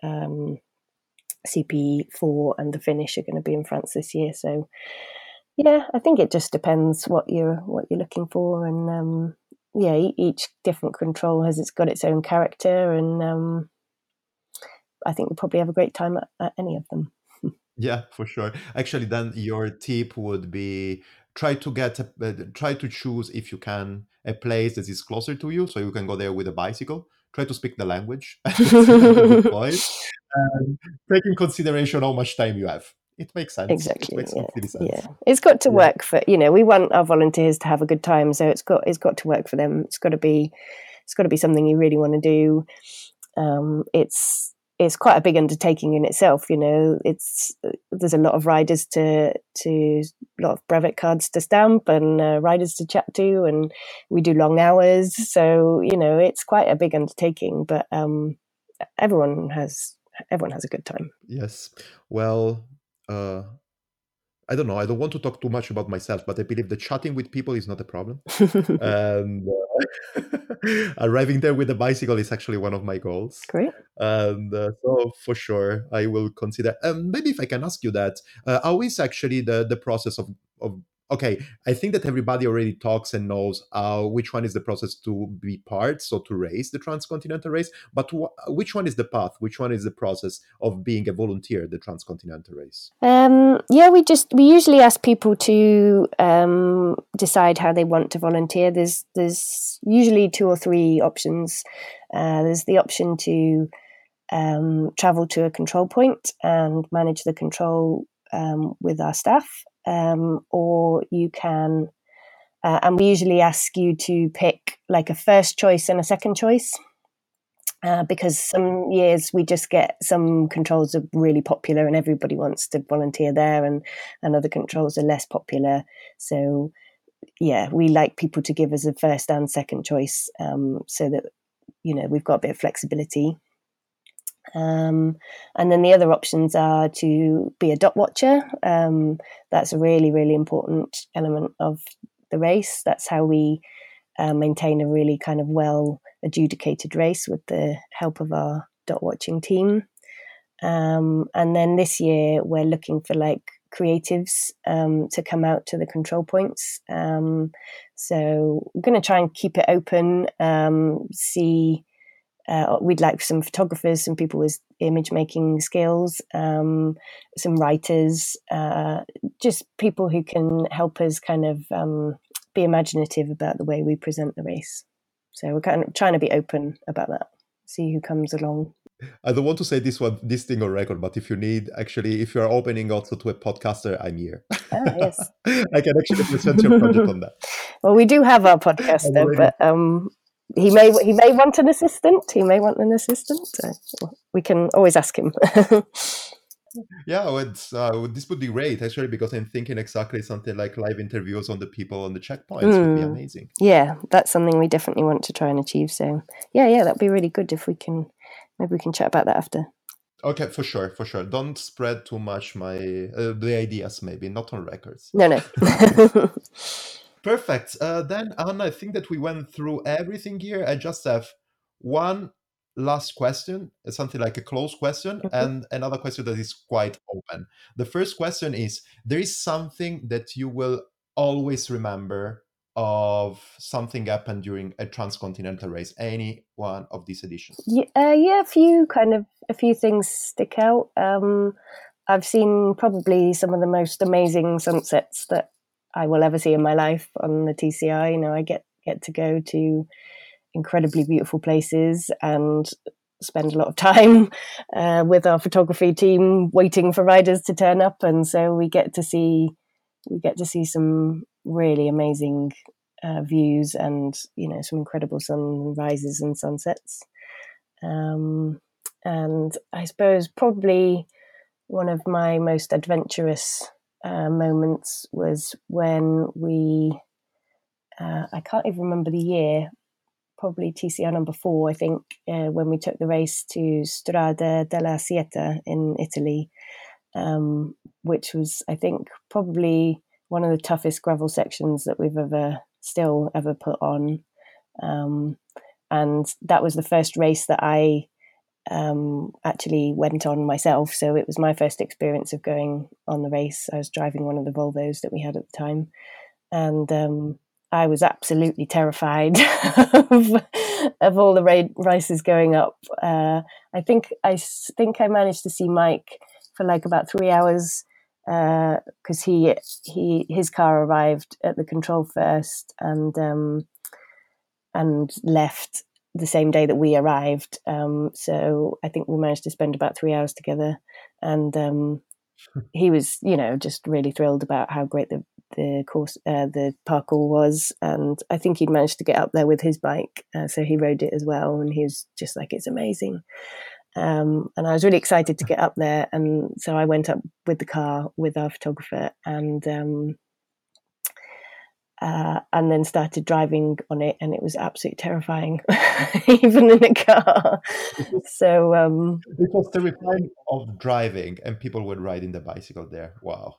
Um, CP4 and the finish are going to be in France this year. So, yeah, I think it just depends what you're what you're looking for, and um, yeah, each different control has it's got its own character, and um, I think you'll probably have a great time at, at any of them. yeah for sure. Actually then your tip would be try to get a, uh, try to choose if you can a place that is closer to you. So you can go there with a bicycle try to speak the language That's a good point. and take in consideration how much time you have it makes sense Exactly. it makes yeah. Sense. yeah. it's got to Yeah. work for you know we want our volunteers to have a good time, so it's got it's got to work for them. It's got to be it's got to be something you really want to do. Um, it's it's quite a big undertaking in itself. You know, it's there's a lot of riders to to a lot of brevet cards to stamp and uh, riders to chat to, and we do long hours. So you know, it's quite a big undertaking, but um, everyone has everyone has a good time. Yes. Well, uh, I don't know. I don't want to talk too much about myself, but I believe that chatting with people is not a problem. and uh, arriving there with a bicycle is actually one of my goals. Great. And uh, so, for sure, I will consider. Um, maybe if I can ask you that, uh, how is actually the the process of of okay i think that everybody already talks and knows uh, which one is the process to be part so to race the transcontinental race but wh- which one is the path? Which one is the process of being a volunteer the transcontinental race? Um, yeah we just we usually ask people to um, decide how they want to volunteer. There's there's usually two or three options. Uh, there's the option to um, travel to a control point and manage the control um, with our staff um, or you can, uh, and we usually ask you to pick like a first choice and a second choice. Uh, because some years we just get some controls are really popular and everybody wants to volunteer there, and, and other controls are less popular. So, yeah, we like people to give us a first and second choice um, so that you know we've got a bit of flexibility. Um, and then the other options are to be a dot watcher. Um, that's a really, really important element of the race. That's how we uh, maintain a really kind of well adjudicated race with the help of our dot watching team. Um, and then this year, we're looking for like creatives um, to come out to the control points. Um, so we're going to try and keep it open, um, see uh, we'd like some photographers, some people with image making skills, um, some writers, uh, just people who can help us kind of um, be imaginative about the way we present the race. So we're kind of trying to be open about that. See who comes along. I don't want to say this one, this thing on record, but if you need, actually, if you are opening also to a podcaster, I'm here. Ah, yes, I can actually present your project on that. Well, we do have our podcaster, but um, he may he may want an assistant. He may want an assistant. So we can always ask him. yeah, uh, this would be great actually because I'm thinking exactly something like live interviews on the people on the checkpoints mm. would be hmm. amazing. Yeah, that's something we definitely want to try and achieve. So yeah, yeah, that'd be really good if we can. Maybe we can chat about that after. Okay, for sure, for sure. Don't spread too much my uh, the ideas. Maybe not on records. No, no. Perfect. Uh, then, Anna, I think that we went through everything here. I just have one last question, something like a close question, and another question that is quite open. The first question is There is something that you will always remember of something happened during a transcontinental race, any one of these editions? Yeah, uh, yeah, a few kind of, a few things stick out. Um, I've seen probably some of the most amazing sunsets that I will ever see in my life on the TCR. You know, I get get to go to incredibly beautiful places and spend a lot of time uh, with our photography team waiting for riders to turn up and so we get to see we get to see some really amazing uh, views and you know some incredible sunrises and sunsets um, and i suppose probably one of my most adventurous uh, moments was when we, uh, I can't even remember the year, probably TCR number four, I think, uh, when we took the race to Strada dell'Assietta in Italy, um, which was, I think, probably one of the toughest gravel sections that we've ever still ever put on. Um, and that was the first race that I um, actually went on myself. So it was my first experience of going on the race. I was driving one of the Volvos that we had at the time. And um, I was absolutely terrified of, of, all the ra- races going up. Uh, I think I think I managed to see Mike for like about three hours because uh, he he his car arrived at the control first and um, and left the same day that we arrived. Um, so I think we managed to spend about three hours together, and um, he was, you know, just really thrilled about how great the the course, uh, the parcours was, and I think he'd managed to get up there with his bike, uh, so he rode it as well, and he was just like, "It's amazing." Um, and I was really excited to get up there, and so I went up with the car with our photographer, and um, uh, and then started driving on it, and it was absolutely terrifying, even in a car. so um, it was terrifying of driving, and people were riding the bicycle there. Wow.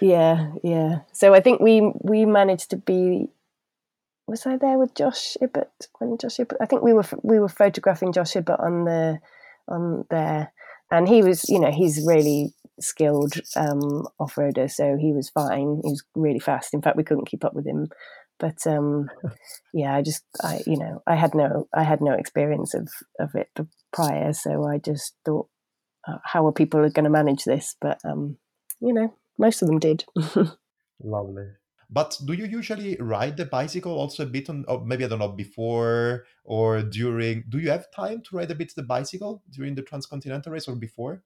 Yeah, yeah. So I think we we managed to be. Was I there with Josh Ibbett when Josh Ibbett? I think we were we were photographing Josh Ibbett on the on there, and he was you know he's really skilled um, off roader, so he was fine. He was really fast. In fact, we couldn't keep up with him. But um, yeah, I just I you know I had no I had no experience of of it prior, so I just thought, uh, how are people going to manage this? But um, you know, most of them did. Lovely. But do you usually ride the bicycle also a bit on, or maybe I don't know, before or during? Do you have time to ride a bit the bicycle during the transcontinental race or before?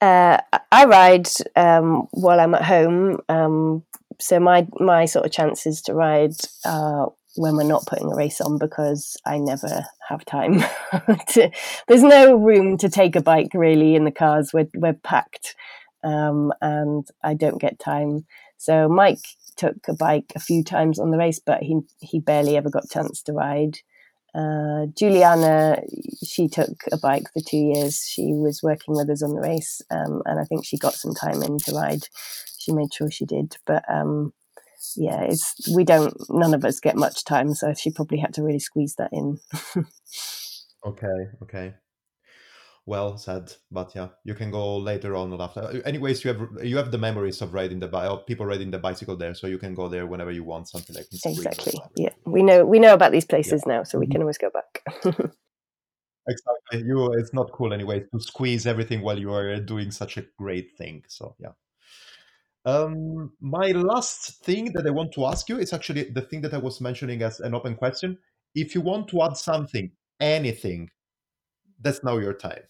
Uh, I ride um, while I'm at home, um, so my my sort of chances to ride uh, when we're not putting a race on because I never have time. to, there's no room to take a bike really in the cars. We're we're packed, um, and I don't get time. So Mike took a bike a few times on the race, but he he barely ever got chance to ride. Uh, Juliana, she took a bike for two years. She was working with us on the race, um, and I think she got some time in to ride. She made sure she did, but um, yeah, it's we don't. None of us get much time, so she probably had to really squeeze that in. okay, okay well said but yeah you can go later on or after anyways you have you have the memories of riding the bike people riding the bicycle there so you can go there whenever you want something like this. exactly yeah we know we know about these places yeah. now so we mm-hmm. can always go back exactly you it's not cool anyway to squeeze everything while you are doing such a great thing so yeah um my last thing that i want to ask you is actually the thing that i was mentioning as an open question if you want to add something anything that's now your time.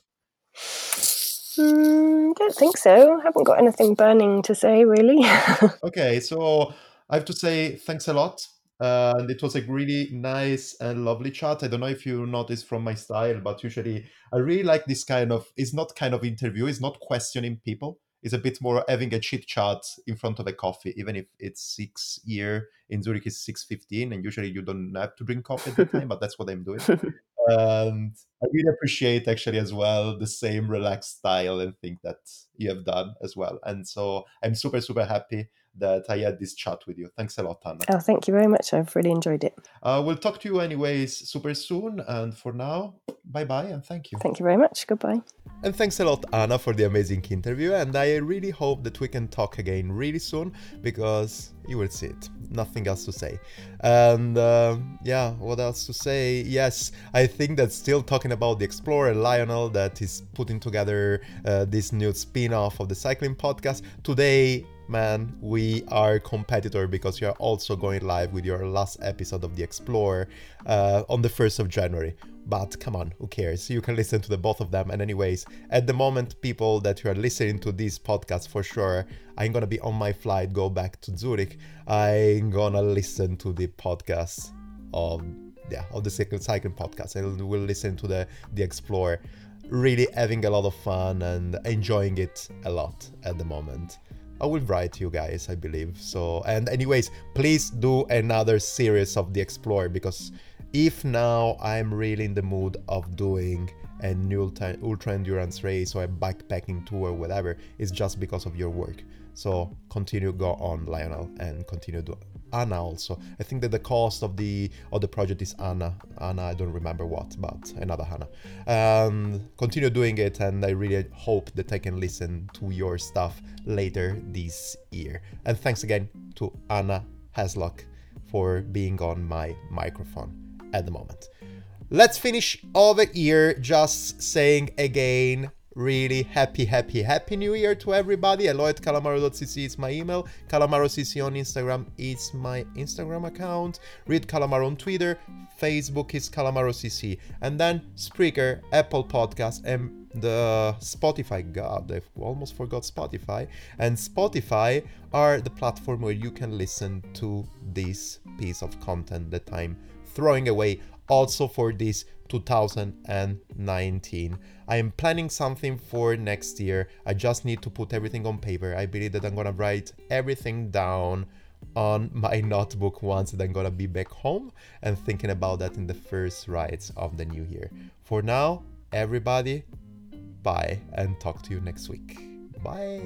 Mm, don't think so. I haven't got anything burning to say, really. okay, so I have to say thanks a lot. Uh, and it was a really nice and lovely chat. I don't know if you noticed from my style, but usually I really like this kind of. It's not kind of interview. It's not questioning people. It's a bit more having a chit chat in front of a coffee, even if it's six here in Zurich is six fifteen, and usually you don't have to drink coffee at the time, but that's what I'm doing. and I really appreciate actually as well the same relaxed style and think that you have done as well. And so I'm super super happy that I had this chat with you. Thanks a lot, Anna. Oh, thank you very much. I've really enjoyed it. Uh, we'll talk to you anyways super soon. And for now, bye bye and thank you. Thank you very much. Goodbye. And thanks a lot, Anna, for the amazing interview. And I really hope that we can talk again really soon because you will see it. Nothing else to say. And uh, yeah, what else to say? Yes, I think that still talking about the Exploro Lionel that is putting together uh, this new spin off of the cycling podcast. Today, man, we are competitor because you are also going live with your last episode of the Exploro uh, on the 1st of January. But come on, who cares? You can listen to the both of them. And anyways, at the moment, people that you are listening to this podcast for sure, I'm gonna be on my flight, go back to Zurich. I'm gonna listen to the podcast of yeah of the cycle cycling podcast. and we'll listen to the the Exploro. Really having a lot of fun and enjoying it a lot at the moment. I will write you guys, I believe. So, and anyways, please do another series of the Exploro because if now I'm really in the mood of doing a new ultra, endurance race or a backpacking tour or whatever, it's just because of your work. So continue go on, Lionel, and continue do Anna also. I think that the cost of the of the project is Anna. Anna, I don't remember what, but another Hannah. Um, continue doing it, and I really hope that I can listen to your stuff later this year. And thanks again to Anna Haslock for being on my microphone at the moment. Let's finish over here just saying again really happy, happy, happy new year to everybody. Hello at calamaro.cc is my email. CalamarocC on Instagram is my Instagram account. Read Calamaro on Twitter. Facebook is CalamarocC. And then Spreaker, Apple Podcast, and the Spotify. God, I almost forgot Spotify. And Spotify are the platform where you can listen to this piece of content that I'm throwing away also for this 2019. I am planning something for next year. I just need to put everything on paper. I believe that I'm gonna write everything down on my notebook once that I'm gonna be back home and thinking about that in the first rides of the new year. For now, everybody, bye and talk to you next week. Bye.